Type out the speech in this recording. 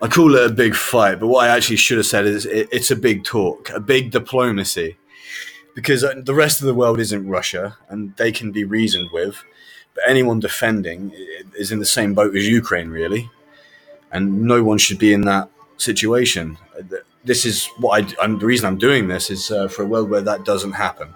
I call it a big fight, but what I actually should have said is it, it's a big talk, a big diplomacy, because uh, the rest of the world isn't Russia, and they can be reasoned with. But anyone defending is in the same boat as Ukraine, really, and no one should be in that situation. Uh, this is what I. I'm, the reason I'm doing this is uh, for a world where that doesn't happen.